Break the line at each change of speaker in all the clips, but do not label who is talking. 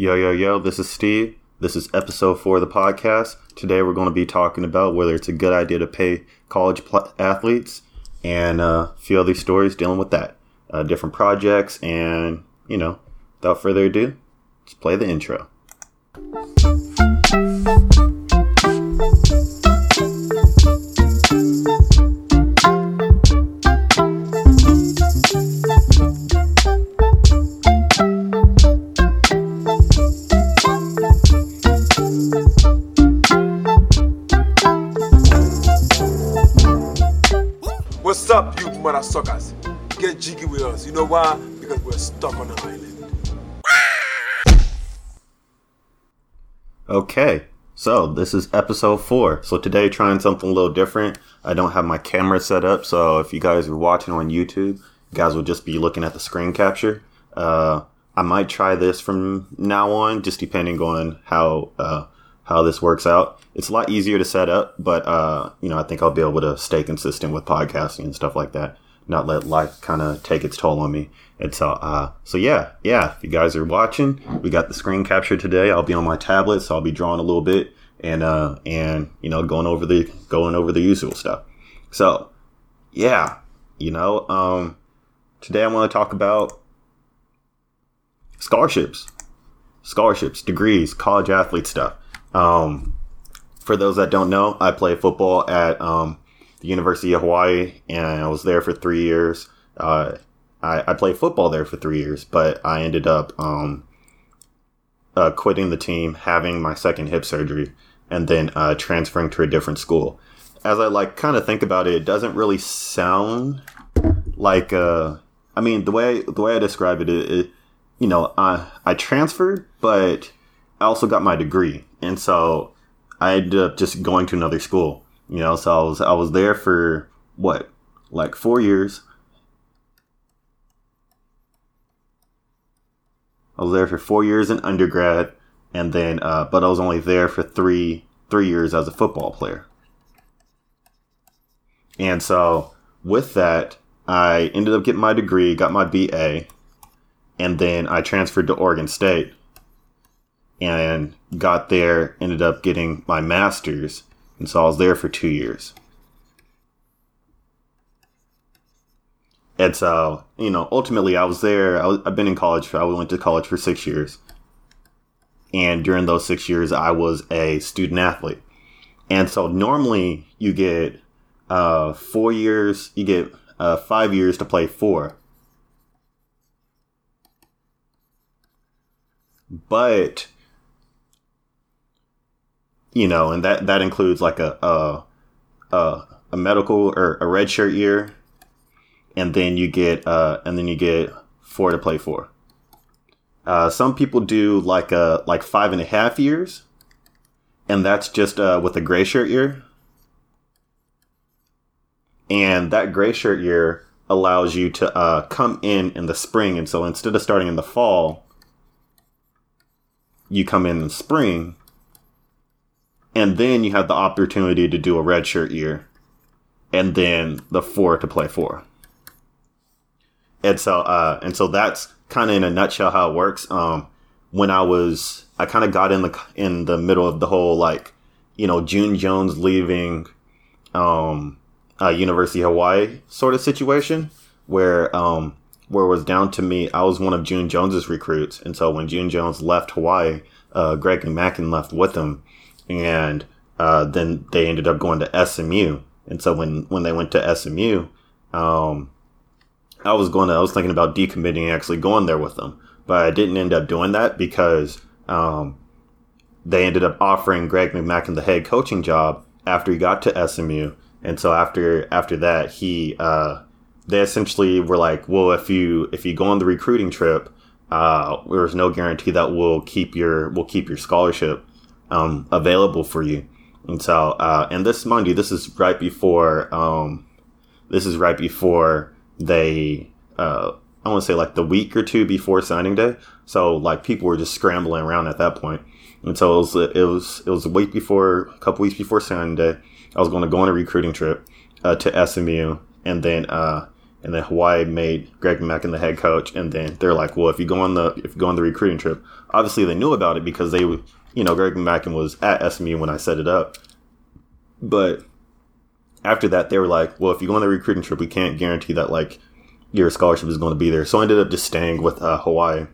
Yo, yo, yo, this is Steve. This is episode four of the podcast. Today we're going to be talking about whether it's a good idea to pay college pl- athletes and uh, a few other stories dealing with that. Uh, different projects, and, you know, without further ado, let's play the intro.
Suckers? Get jiggy with us. You know why? Because we're stuck on an island.
Okay, so this is episode four. So today, trying something a little different. I don't have my camera set up, so if you guys are watching on YouTube, you guys will just be looking at the screen capture. Uh, I might try this from now on, just depending on how uh, how this works out. It's a lot easier to set up, but uh, you know, I think I'll be able to stay consistent with podcasting and stuff like that. Not let life kind of take its toll on me. And so, uh, so yeah, yeah. If you guys are watching, we got the screen capture today. I'll be on my tablet, so I'll be drawing a little bit and uh, and you know, going over the going over the usual stuff. So, yeah, you know, um, today I want to talk about scholarships, scholarships, degrees, college athlete stuff. Um, for those that don't know, I play football at um, the University of Hawaii, and I was there for three years. Uh, I, I played football there for three years, but I ended up um, uh, quitting the team, having my second hip surgery, and then uh, transferring to a different school. As I like kind of think about it, it doesn't really sound like. Uh, I mean, the way the way I describe it, it, it you know, I I transferred, but I also got my degree, and so I ended up just going to another school. You know, so I was I was there for what, like four years. I was there for four years in undergrad, and then, uh, but I was only there for three three years as a football player. And so, with that, I ended up getting my degree, got my BA, and then I transferred to Oregon State and got there, ended up getting my master's, and so I was there for two years. And so, you know, ultimately, I was there. I was, I've been in college. For, I went to college for six years, and during those six years, I was a student athlete. And so, normally, you get uh, four years. You get uh, five years to play four. But you know, and that that includes like a a a, a medical or a red shirt year, and then you get uh and then you get four to play for. Uh, some people do like a like five and a half years, and that's just uh, with a gray shirt year. And that gray shirt year allows you to uh, come in in the spring, and so instead of starting in the fall, you come in the spring and then you have the opportunity to do a redshirt year, and then the four to play four. And so, uh, and so that's kind of in a nutshell how it works. Um, when I was, I kind of got in the in the middle of the whole like, you know, June Jones leaving, um, uh, University of Hawaii sort of situation where um, where it was down to me. I was one of June Jones's recruits, and so when June Jones left Hawaii, uh, Greg McMackin left with him and uh, then they ended up going to SMU. And so when when they went to SMU, um, I was going to I was thinking about decommitting and actually going there with them, but I didn't end up doing that because um, they ended up offering Greg McMackin the head coaching job after he got to SMU. And so after after that, he uh, they essentially were like, well, if you if you go on the recruiting trip, uh, there's no guarantee that we'll keep your we'll keep your scholarship um, available for you. And so, uh, and this Monday, this is right before, um, this is right before they, uh, I want to say like the week or two before signing day. So like people were just scrambling around at that point. And so it was, it was, it was a week before, a couple weeks before signing day. I was going to go on a recruiting trip, uh, to SMU and then, uh, and then Hawaii made Greg McMackin the head coach, and then they're like, well, if you go on the if you go on the recruiting trip, obviously they knew about it because they, you know, Greg McMackin was at SMU when I set it up, but after that they were like, well, if you go on the recruiting trip, we can't guarantee that like your scholarship is going to be there. So I ended up just staying with uh, Hawaii,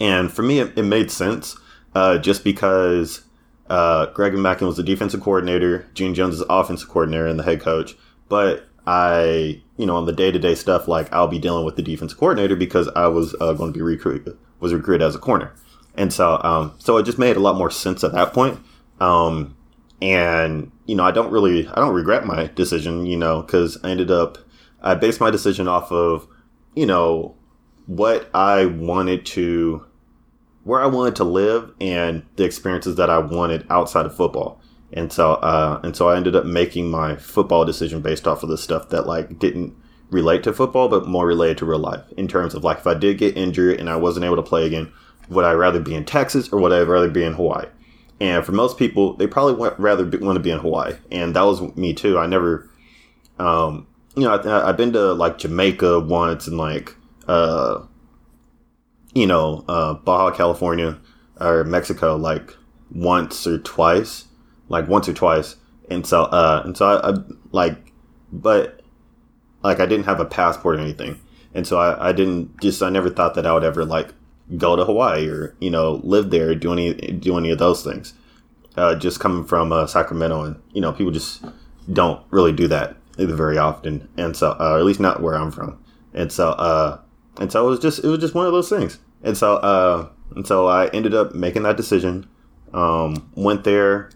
and for me, it, it made sense uh, just because uh, Greg McMackin was the defensive coordinator, June Jones is the offensive coordinator and the head coach, but I, you know, on the day to day stuff, like I'll be dealing with the defensive coordinator because I was uh, going to be recruited, was recruited as a corner. And so, um, so it just made a lot more sense at that point. Um, and, you know, I don't really, I don't regret my decision, you know, cause I ended up, I based my decision off of, you know, what I wanted to, where I wanted to live and the experiences that I wanted outside of football. And so, uh, and so I ended up making my football decision based off of the stuff that like didn't relate to football, but more related to real life in terms of like if I did get injured and I wasn't able to play again, would I rather be in Texas or would I rather be in Hawaii? And for most people, they probably would rather be, want to be in Hawaii, and that was me too. I never, um, you know, I, have been to like Jamaica once and like, uh, you know, uh, Baja California or Mexico like once or twice like once or twice, and so uh, and so I, I like, but like I didn't have a passport or anything, and so I, I didn't just I never thought that I would ever like go to Hawaii or you know live there do any do any of those things. Uh, just coming from uh, Sacramento, and you know people just don't really do that very often, and so uh, at least not where I'm from, and so uh, and so it was just it was just one of those things, and so uh, and so I ended up making that decision. Um, went there,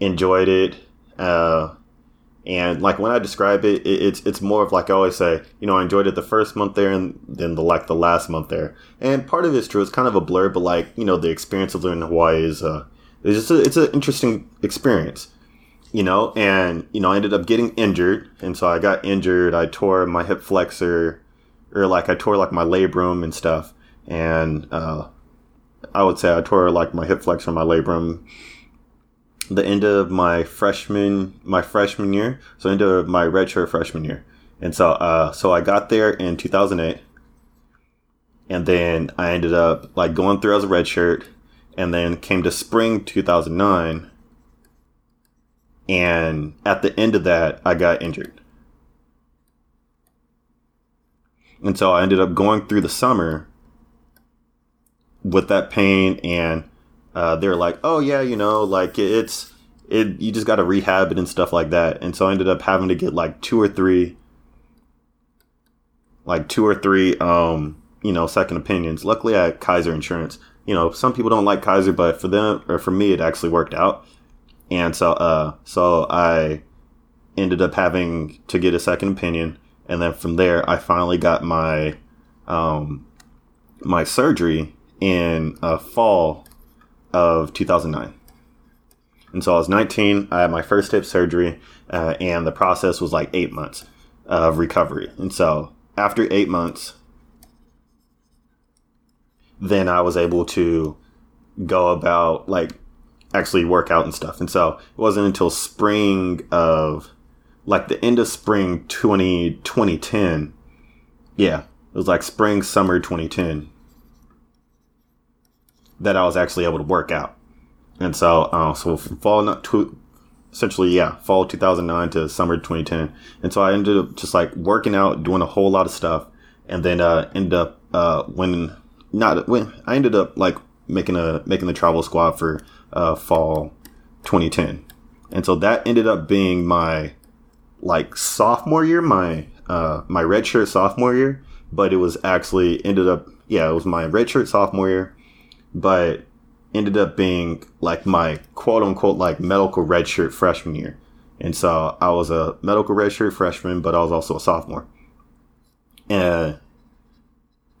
enjoyed it. And like when I describe it, it, it's it's more of like I always say, you know, I enjoyed it the first month there and then the like the last month there. And part of it's true. It's kind of a blur, but like you know, the experience of living in Hawaii is uh, it's just a, it's an interesting experience, you know. And you know, I ended up getting injured, and so I got injured. I tore my hip flexor, or like I tore like my labrum and stuff. And uh, I would say I tore like my hip flexor, my labrum the end of my freshman my freshman year, so end of my redshirt freshman year, and so uh, so I got there in 2008, and then I ended up like going through as a redshirt, and then came to spring 2009, and at the end of that I got injured, and so I ended up going through the summer with that pain and uh, they're like, oh yeah, you know, like it's it you just got to rehab it and stuff like that. And so I ended up having to get like two or three, like two or three, um, you know, second opinions. Luckily, I had Kaiser Insurance. You know, some people don't like Kaiser, but for them or for me, it actually worked out. And so, uh, so I ended up having to get a second opinion, and then from there, I finally got my, um, my surgery in uh, fall of 2009. And so I was 19. I had my first hip surgery, uh, and the process was like eight months of recovery. And so after eight months, then I was able to go about like actually work out and stuff. And so it wasn't until spring of like the end of spring 20, 2010. Yeah, it was like spring, summer 2010 that I was actually able to work out. And so, uh, so fall not to essentially, yeah, fall 2009 to summer 2010. And so I ended up just like working out, doing a whole lot of stuff, and then uh, ended up uh, when not when I ended up like making a making the travel squad for uh, fall 2010. And so that ended up being my like sophomore year, my uh, my redshirt sophomore year, but it was actually ended up yeah, it was my redshirt sophomore year but ended up being like my quote unquote like medical redshirt freshman year. And so I was a medical redshirt freshman, but I was also a sophomore. And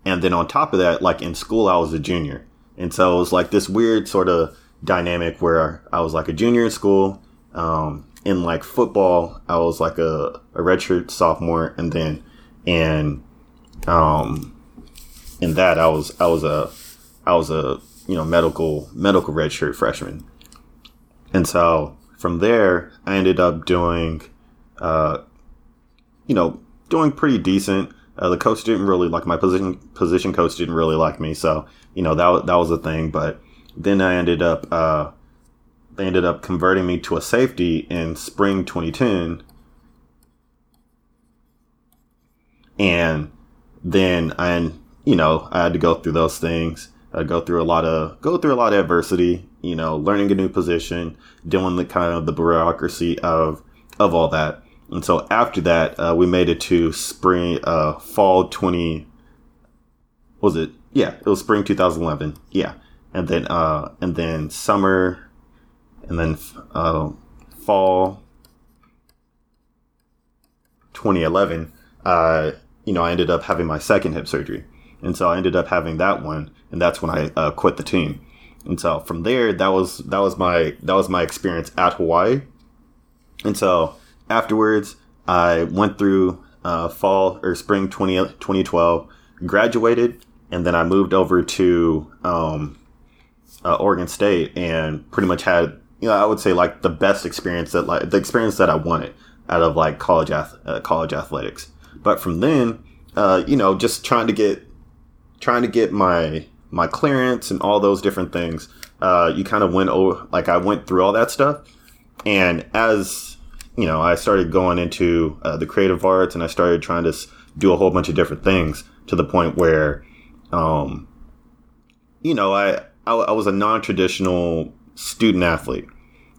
and then on top of that, like in school, I was a junior. And so it was like this weird sort of dynamic where I was like a junior in school. Um, in like football, I was like a, a redshirt sophomore, and then and um, in that I was I was a I was a you know medical medical redshirt freshman, and so from there I ended up doing, uh, you know, doing pretty decent. Uh, the coach didn't really like my position. Position coach didn't really like me, so you know that that was a thing. But then I ended up uh, they ended up converting me to a safety in spring 2010, and then I you know I had to go through those things. I go through a lot of go through a lot of adversity. You know, learning a new position, dealing with kind of the bureaucracy of of all that. And so after that, uh, we made it to spring, uh, fall 20, was it? Yeah, it was spring 2011. Yeah. And then, uh, and then summer, and then, uh, fall 2011, uh, you know, I ended up having my second hip surgery. And so I ended up having that one, and that's when I uh, quit the team. And so from there, that was that was my that was my experience at Hawaii. And so afterwards, I went through uh, fall or spring 20, 2012, graduated, and then I moved over to um, uh, Oregon State and pretty much had, you know, I would say like the best experience that like the experience that I wanted out of like college ath- uh, college athletics. But from then, uh, you know, just trying to get trying to get my my clearance and all those different things. Uh, you kind of went over like I went through all that stuff, and as you know, I started going into uh, the creative arts and I started trying to do a whole bunch of different things to the point where, um, you know, I, I, I was a non traditional student athlete,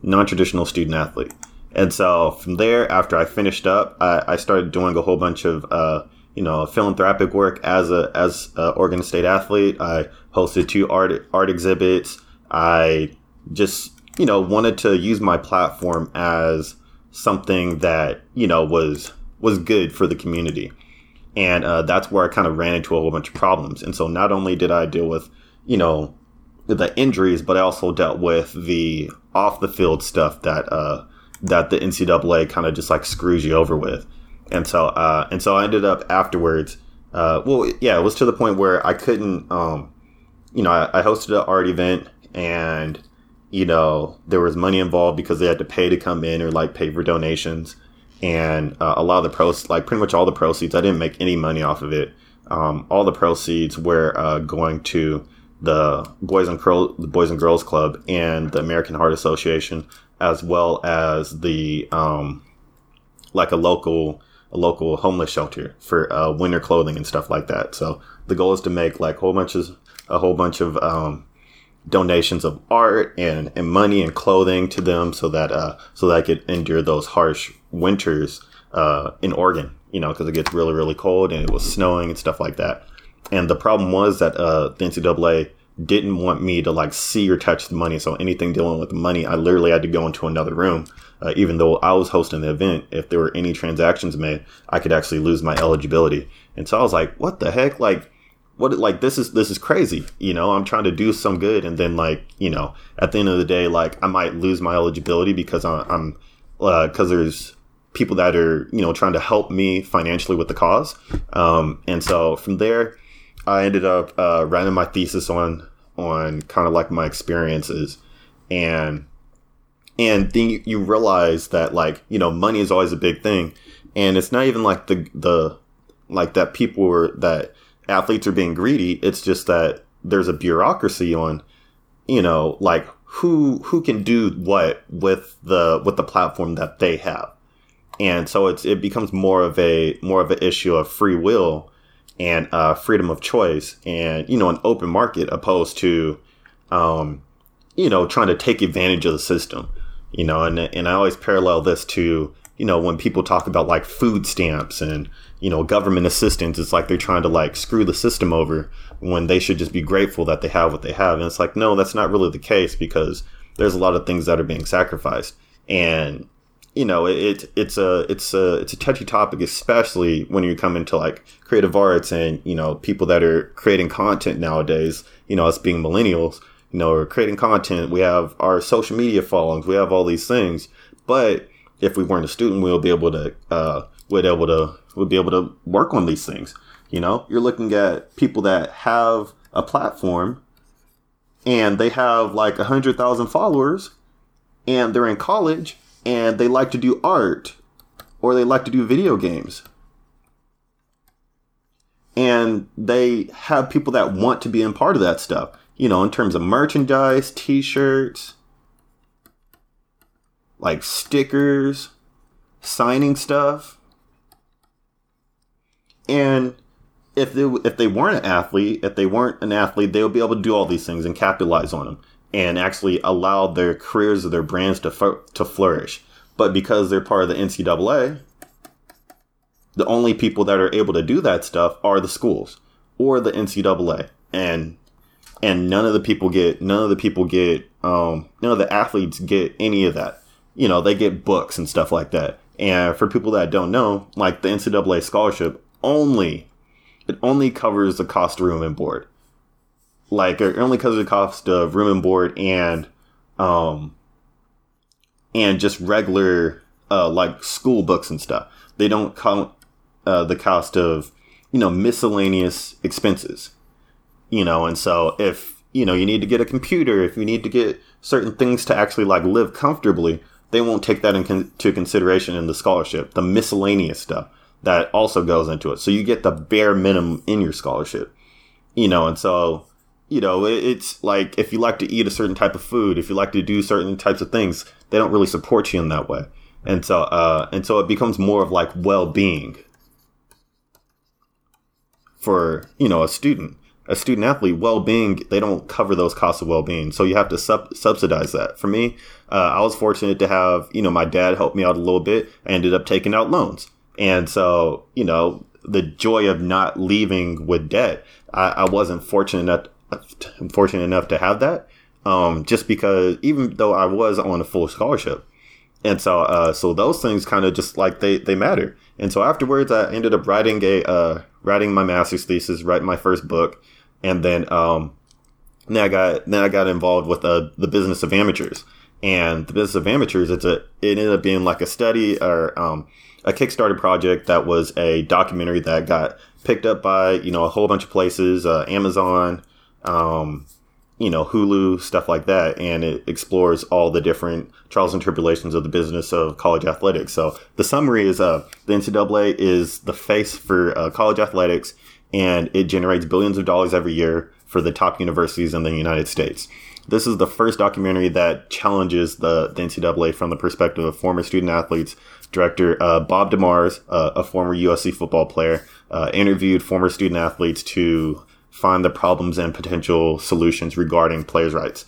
non traditional student athlete. And so from there, after I finished up, I, I started doing a whole bunch of, uh, you know, philanthropic work as a as a Oregon State athlete. I hosted two art art exhibits. I just you know wanted to use my platform as something that you know was was good for the community and uh, that's where i kind of ran into a whole bunch of problems and so not only did i deal with you know the injuries but i also dealt with the off the field stuff that uh, that the ncaa kind of just like screws you over with and so uh, and so i ended up afterwards uh, well yeah it was to the point where i couldn't um, you know I, I hosted an art event and you know, there was money involved because they had to pay to come in or like pay for donations. And uh, a lot of the pros, like pretty much all the proceeds, I didn't make any money off of it. Um, all the proceeds were uh, going to the Boys and Girls, the Boys and Girls Club and the American Heart Association, as well as the um, like a local a local homeless shelter for uh, winter clothing and stuff like that. So the goal is to make like whole bunches a whole bunch of um, donations of art and, and money and clothing to them so that uh, so that I could endure those harsh winters uh, in Oregon. You know, because it gets really really cold and it was snowing and stuff like that. And the problem was that uh, the NCAA didn't want me to like see or touch the money. So anything dealing with money, I literally had to go into another room. Uh, even though I was hosting the event, if there were any transactions made, I could actually lose my eligibility. And so I was like, what the heck? Like, what like this is this is crazy you know i'm trying to do some good and then like you know at the end of the day like i might lose my eligibility because i'm because uh, there's people that are you know trying to help me financially with the cause um, and so from there i ended up uh, writing my thesis on on kind of like my experiences. And and then you, realize that like you know money is always a big thing. And it's not even like the the like that people were that athletes are being greedy. It's just that there's a bureaucracy on, you know, like who who can do what with the with the platform that they have, and so it's it becomes more of a more of an issue of free will and uh, freedom of choice, and you know, an open market opposed to, um, you know, trying to take advantage of the system. You know, and and I always parallel this to you know when people talk about like food stamps and you know, government assistance. It's like they're trying to like screw the system over when they should just be grateful that they have what they have. And it's like, no, that's not really the case because there's a lot of things that are being sacrificed. And, you know, it, it's a, it's a, it's a touchy topic, especially when you come into like creative arts and, you know, people that are creating content nowadays, you know, us being millennials, you know, are creating content. We have our social media followings. We have all these things. But if we weren't a student, we'll be able to, uh, would able to would be able to work on these things. You know, you're looking at people that have a platform and they have like a hundred thousand followers and they're in college and they like to do art or they like to do video games. and they have people that want to be in part of that stuff. You know, in terms of merchandise, T-shirts, like stickers, signing stuff, and if they if they weren't an athlete, if they weren't an athlete, they would be able to do all these things and capitalize on them and actually allow their careers or their brands to to flourish. But because they're part of the NCAA, the only people that are able to do that stuff are the schools or the NCAA, and and none of the people get none of the people get um, none of the athletes get any of that. You know, they get books and stuff like that. And for people that don't know, like the NCAA scholarship only it only covers the cost of room and board. Like it only covers the cost of room and board and um and just regular uh like school books and stuff. They don't count uh, the cost of you know miscellaneous expenses. You know, and so if you know you need to get a computer, if you need to get certain things to actually like live comfortably, they won't take that into consideration in the scholarship. The miscellaneous stuff that also goes into it. So you get the bare minimum in your scholarship, you know, and so, you know, it's like if you like to eat a certain type of food, if you like to do certain types of things, they don't really support you in that way. And so, uh, and so it becomes more of like well being for, you know, a student. A student athlete, well being, they don't cover those costs of well being. So you have to sub- subsidize that. For me, uh, I was fortunate to have, you know, my dad help me out a little bit. I ended up taking out loans. And so, you know, the joy of not leaving with debt, I, I wasn't fortunate enough, fortunate enough to have that. Um, just because even though I was on a full scholarship. And so, uh, so those things kind of just like they, they matter. And so afterwards, I ended up writing a, uh, writing my master's thesis, writing my first book. And then, um, then I got, then I got involved with, uh, the business of amateurs and the business of amateurs. It's a, it ended up being like a study or, um, a Kickstarter project that was a documentary that got picked up by you know a whole bunch of places, uh, Amazon, um, you know Hulu, stuff like that, and it explores all the different trials and tribulations of the business of college athletics. So the summary is: uh, the NCAA is the face for uh, college athletics, and it generates billions of dollars every year for the top universities in the United States. This is the first documentary that challenges the, the NCAA from the perspective of former student athletes director uh, Bob DeMars, uh, a former USC football player, uh, interviewed former student athletes to find the problems and potential solutions regarding players' rights,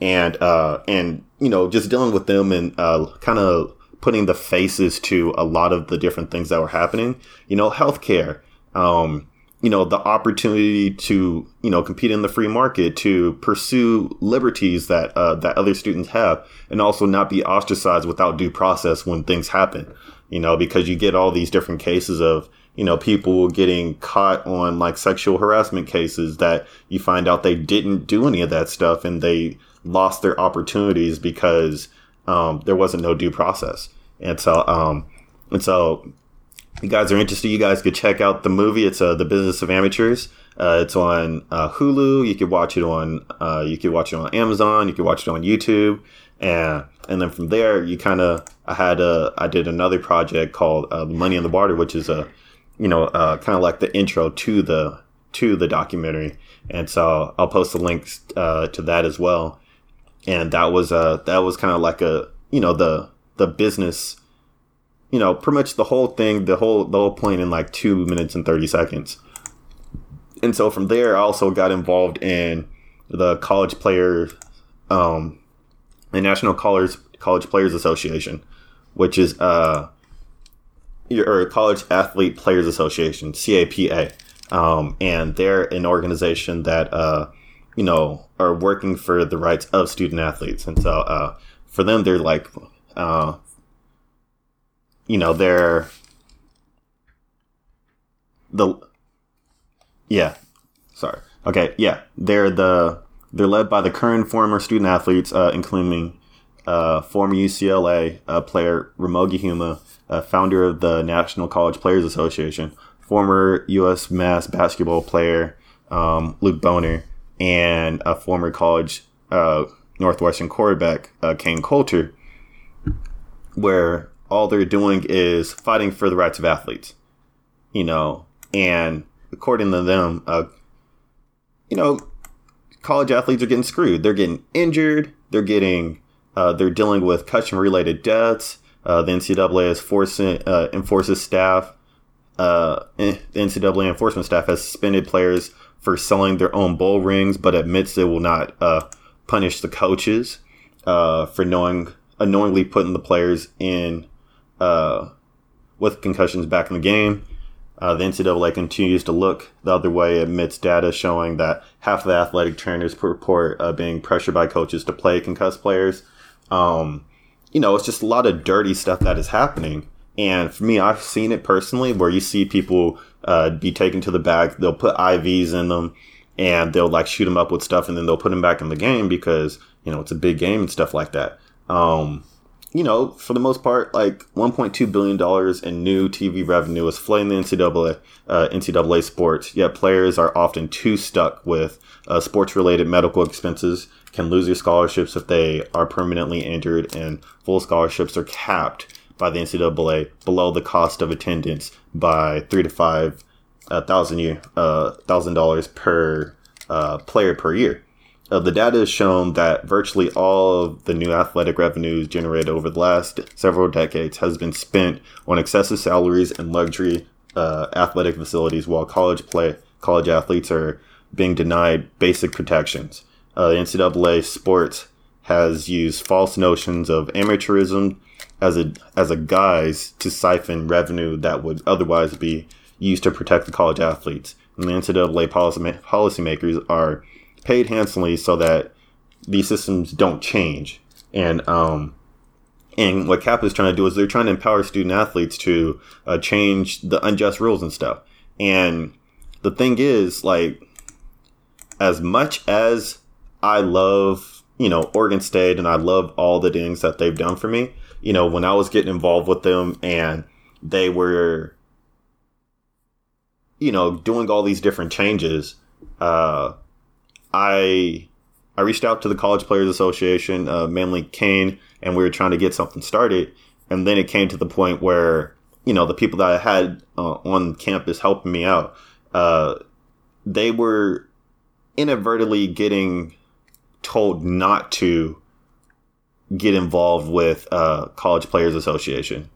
and uh, and you know just dealing with them and uh, kind of putting the faces to a lot of the different things that were happening. You know, healthcare. Um, you know the opportunity to you know compete in the free market to pursue liberties that uh, that other students have and also not be ostracized without due process when things happen you know because you get all these different cases of you know people getting caught on like sexual harassment cases that you find out they didn't do any of that stuff and they lost their opportunities because um, there wasn't no due process and so um, and so you guys are interested, you guys could check out the movie. It's uh, the Business of Amateurs. Uh, it's on uh, Hulu. You could watch it on uh, you could watch it on Amazon. You could watch it on YouTube, and and then from there you kind of I had a I did another project called uh, Money in the Water, which is a you know uh, kind of like the intro to the to the documentary, and so I'll post the links to that as well. And that was uh that was kind of like a you know the the business you know, pretty much the whole thing, the whole the whole point in like two minutes and thirty seconds. And so from there, I also got involved in the college player, um, the National College College Players Association, which is uh, or College Athlete Players Association (CAPA), um, and they're an organization that uh, you know are working for the rights of student athletes, and so uh, for them, they're like uh, you know, they're the yeah, sorry. Okay, yeah, they're the they're led by the current former student athletes, uh, including uh, former UCLA uh, player Ramogi Huma, uh, founder of the National College Players Association, former UMass basketball player um, Luke Bonner, and a former college uh, Northwestern quarterback uh, Kain Colter, where all they're doing is fighting for the rights of athletes, you know, and according to them, uh, you know, college athletes are getting screwed. They're getting injured. They're getting, uh, they're dealing with concussion related deaths. Uh, the NCAA is forcing, uh, enforces staff. Uh, the NCAA enforcement staff has suspended players for selling their own bowl rings, but admits it will not uh, punish the coaches uh, for knowing unknowingly putting the players in uh, with concussions back in the game. Uh, the NCAA continues to look the other way amidst data showing that half of the athletic trainers report uh, being pressured by coaches to play concussed players. Um, you know, it's just a lot of dirty stuff that is happening. And for me, I've seen it personally where you see people uh, be taken to the back. They'll put IVs in them and they'll like shoot them up with stuff and then they'll put them back in the game because, you know, it's a big game and stuff like that. Um, you know, for the most part, like 1.2 billion dollars in new TV revenue is flooding the NCAA, uh, NCAA sports. Yet players are often too stuck with uh, sports-related medical expenses, can lose their scholarships if they are permanently injured, and full scholarships are capped by the NCAA below the cost of attendance by three to five uh, thousand uh, thousand dollars per uh, player per year. Uh, the data has shown that virtually all of the new athletic revenues generated over the last several decades has been spent on excessive salaries and luxury uh, athletic facilities, while college play college athletes are being denied basic protections. Uh, the NCAA sports has used false notions of amateurism as a as a guise to siphon revenue that would otherwise be used to protect the college athletes. And the NCAA policy policymakers are paid handsomely so that these systems don't change. And um, and what CAP is trying to do is they're trying to empower student athletes to uh, change the unjust rules and stuff. And the thing is, like, as much as I love, you know, Oregon State and I love all the things that they've done for me, you know, when I was getting involved with them and they were, you know, doing all these different changes, uh, I I reached out to the College Players Association, uh, mainly Kain, and we were trying to get something started. And then it came to the point where, you know, the people that I had uh, on campus helping me out, uh, they were inadvertently getting told not to get involved with uh, College Players Association,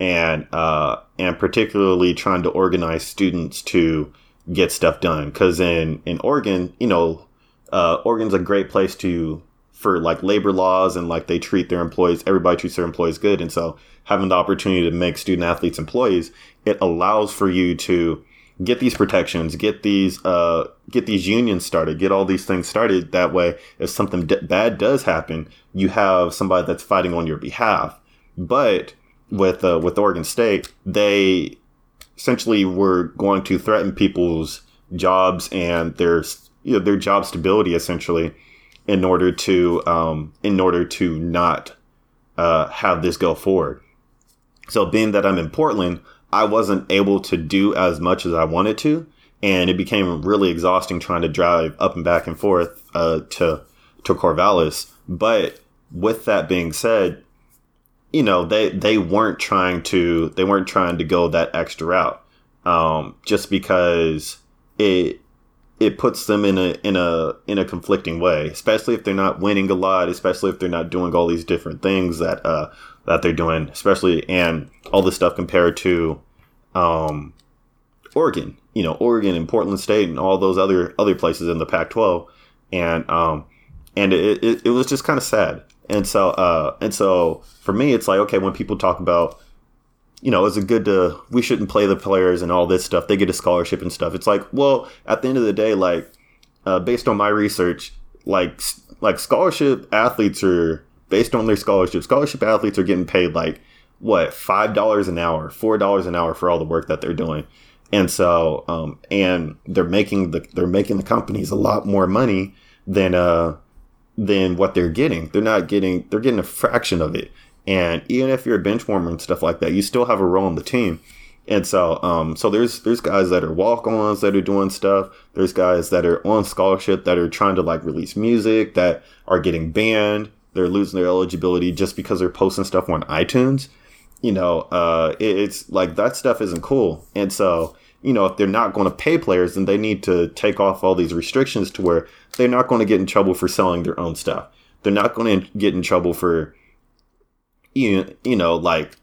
and uh, and particularly trying to organize students to get stuff done. Because in in Oregon, you know, uh, Oregon's a great place to for like labor laws and like they treat their employees. Everybody treats their employees good, and so having the opportunity to make student athletes employees, it allows for you to get these protections, get these uh, get these unions started, get all these things started. That way, if something d- bad does happen, you have somebody that's fighting on your behalf. But with uh, with Oregon State, they essentially were going to threaten people's jobs and their you know, their job stability essentially in order to um, in order to not uh, have this go forward. So being that I'm in Portland, I wasn't able to do as much as I wanted to, and it became really exhausting trying to drive up and back and forth uh, to to Corvallis. But with that being said, you know they they weren't trying to they weren't trying to go that extra route um, just because it it puts them in a in a in a conflicting way, especially if they're not winning a lot, especially if they're not doing all these different things that uh, that they're doing, especially and all this stuff compared to um, Oregon, you know, Oregon and Portland State and all those other other places in the Pac-12, and um, and it, it, it was just kind of sad. And so uh, and so for me, it's like okay, when people talk about you know, is it good to we shouldn't play the players and all this stuff. They get a scholarship and stuff. It's like, well, at the end of the day, like uh, based on my research, like like scholarship athletes are based on their scholarship. Scholarship athletes are getting paid like what five dollars an hour, four dollars an hour for all the work that they're doing, and so um, and they're making the they're making the companies a lot more money than uh than what they're getting. They're not getting they're getting a fraction of it. And even if you're a bench warmer and stuff like that, you still have a role in the team. And so, um, so there's there's guys that are walk-ons that are doing stuff. There's guys that are on scholarship that are trying to like release music that are getting banned. They're losing their eligibility just because they're posting stuff on iTunes. You know, uh, it, it's like that stuff isn't cool. And so, you know, if they're not going to pay players, then they need to take off all these restrictions to where they're not going to get in trouble for selling their own stuff. They're not going to get in trouble for, you, you know, like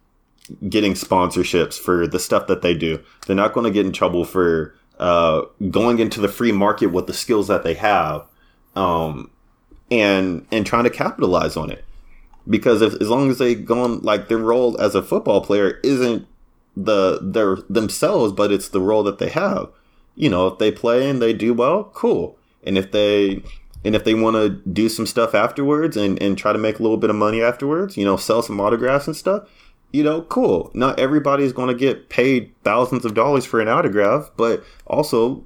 getting sponsorships for the stuff that they do. They're not going to get in trouble for uh, going into the free market with the skills that they have, um, and and trying to capitalize on it. Because if, as long as they go on, like their role as a football player isn't the their themselves, but it's the role that they have. You know, if they play and they do well, cool. And if they and if they want to do some stuff afterwards and, and try to make a little bit of money afterwards, you know, sell some autographs and stuff, you know, cool. Not everybody's going to get paid thousands of dollars for an autograph, but also,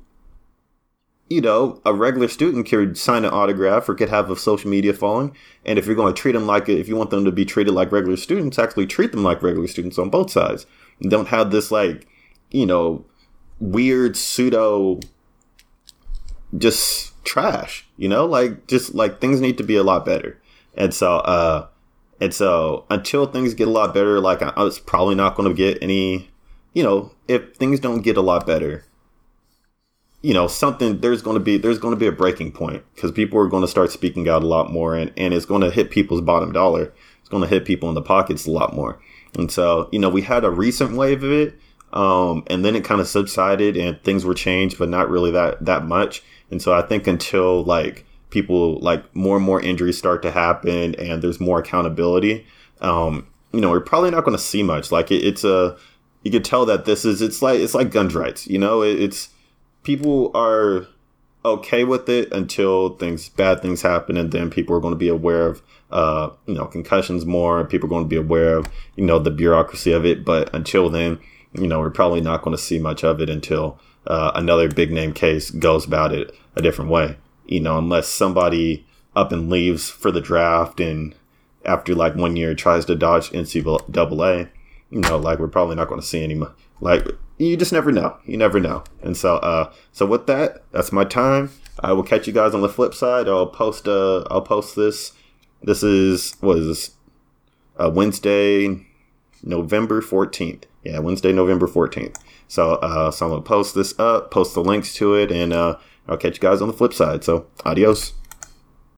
you know, a regular student could sign an autograph or could have a social media following. And if you're going to treat them like, if you want them to be treated like regular students, actually treat them like regular students on both sides. don't have this, like, you know, weird pseudo, just trash, you know, like, just like things need to be a lot better. And so, uh, and so until things get a lot better, like I was probably not going to get any, you know, if things don't get a lot better, you know, something there's going to be there's going to be a breaking point because people are going to start speaking out a lot more, and and it's going to hit people's bottom dollar. It's going to hit people in the pockets a lot more. And so, you know, we had a recent wave of it, um, and then it kind of subsided, and things were changed, but not really that that much. And so, I think until like people like more and more injuries start to happen and there's more accountability, um, you know, we're probably not going to see much. Like it, it's a, you could tell that this is, it's like, it's like guns rights, you know, it, it's, people are okay with it until things, bad things happen. And then people are going to be aware of, uh, you know, concussions more. People are going to be aware of, you know, the bureaucracy of it. But until then, you know, we're probably not going to see much of it until uh, another big name case goes about it a different way you know, unless somebody up and leaves for the draft and after like one year tries to dodge NCAA, you know, like we're probably not going to see any. Like you just never know. You never know. And so, uh, so with that, that's my time. I will catch you guys on the flip side. I'll post. Uh, I'll post this. This is this? Uh, Wednesday, November fourteenth. Yeah, Wednesday, November fourteenth. So, uh, so I'm gonna post this up, post the links to it, and uh, I'll catch you guys on the flip side. So, adios.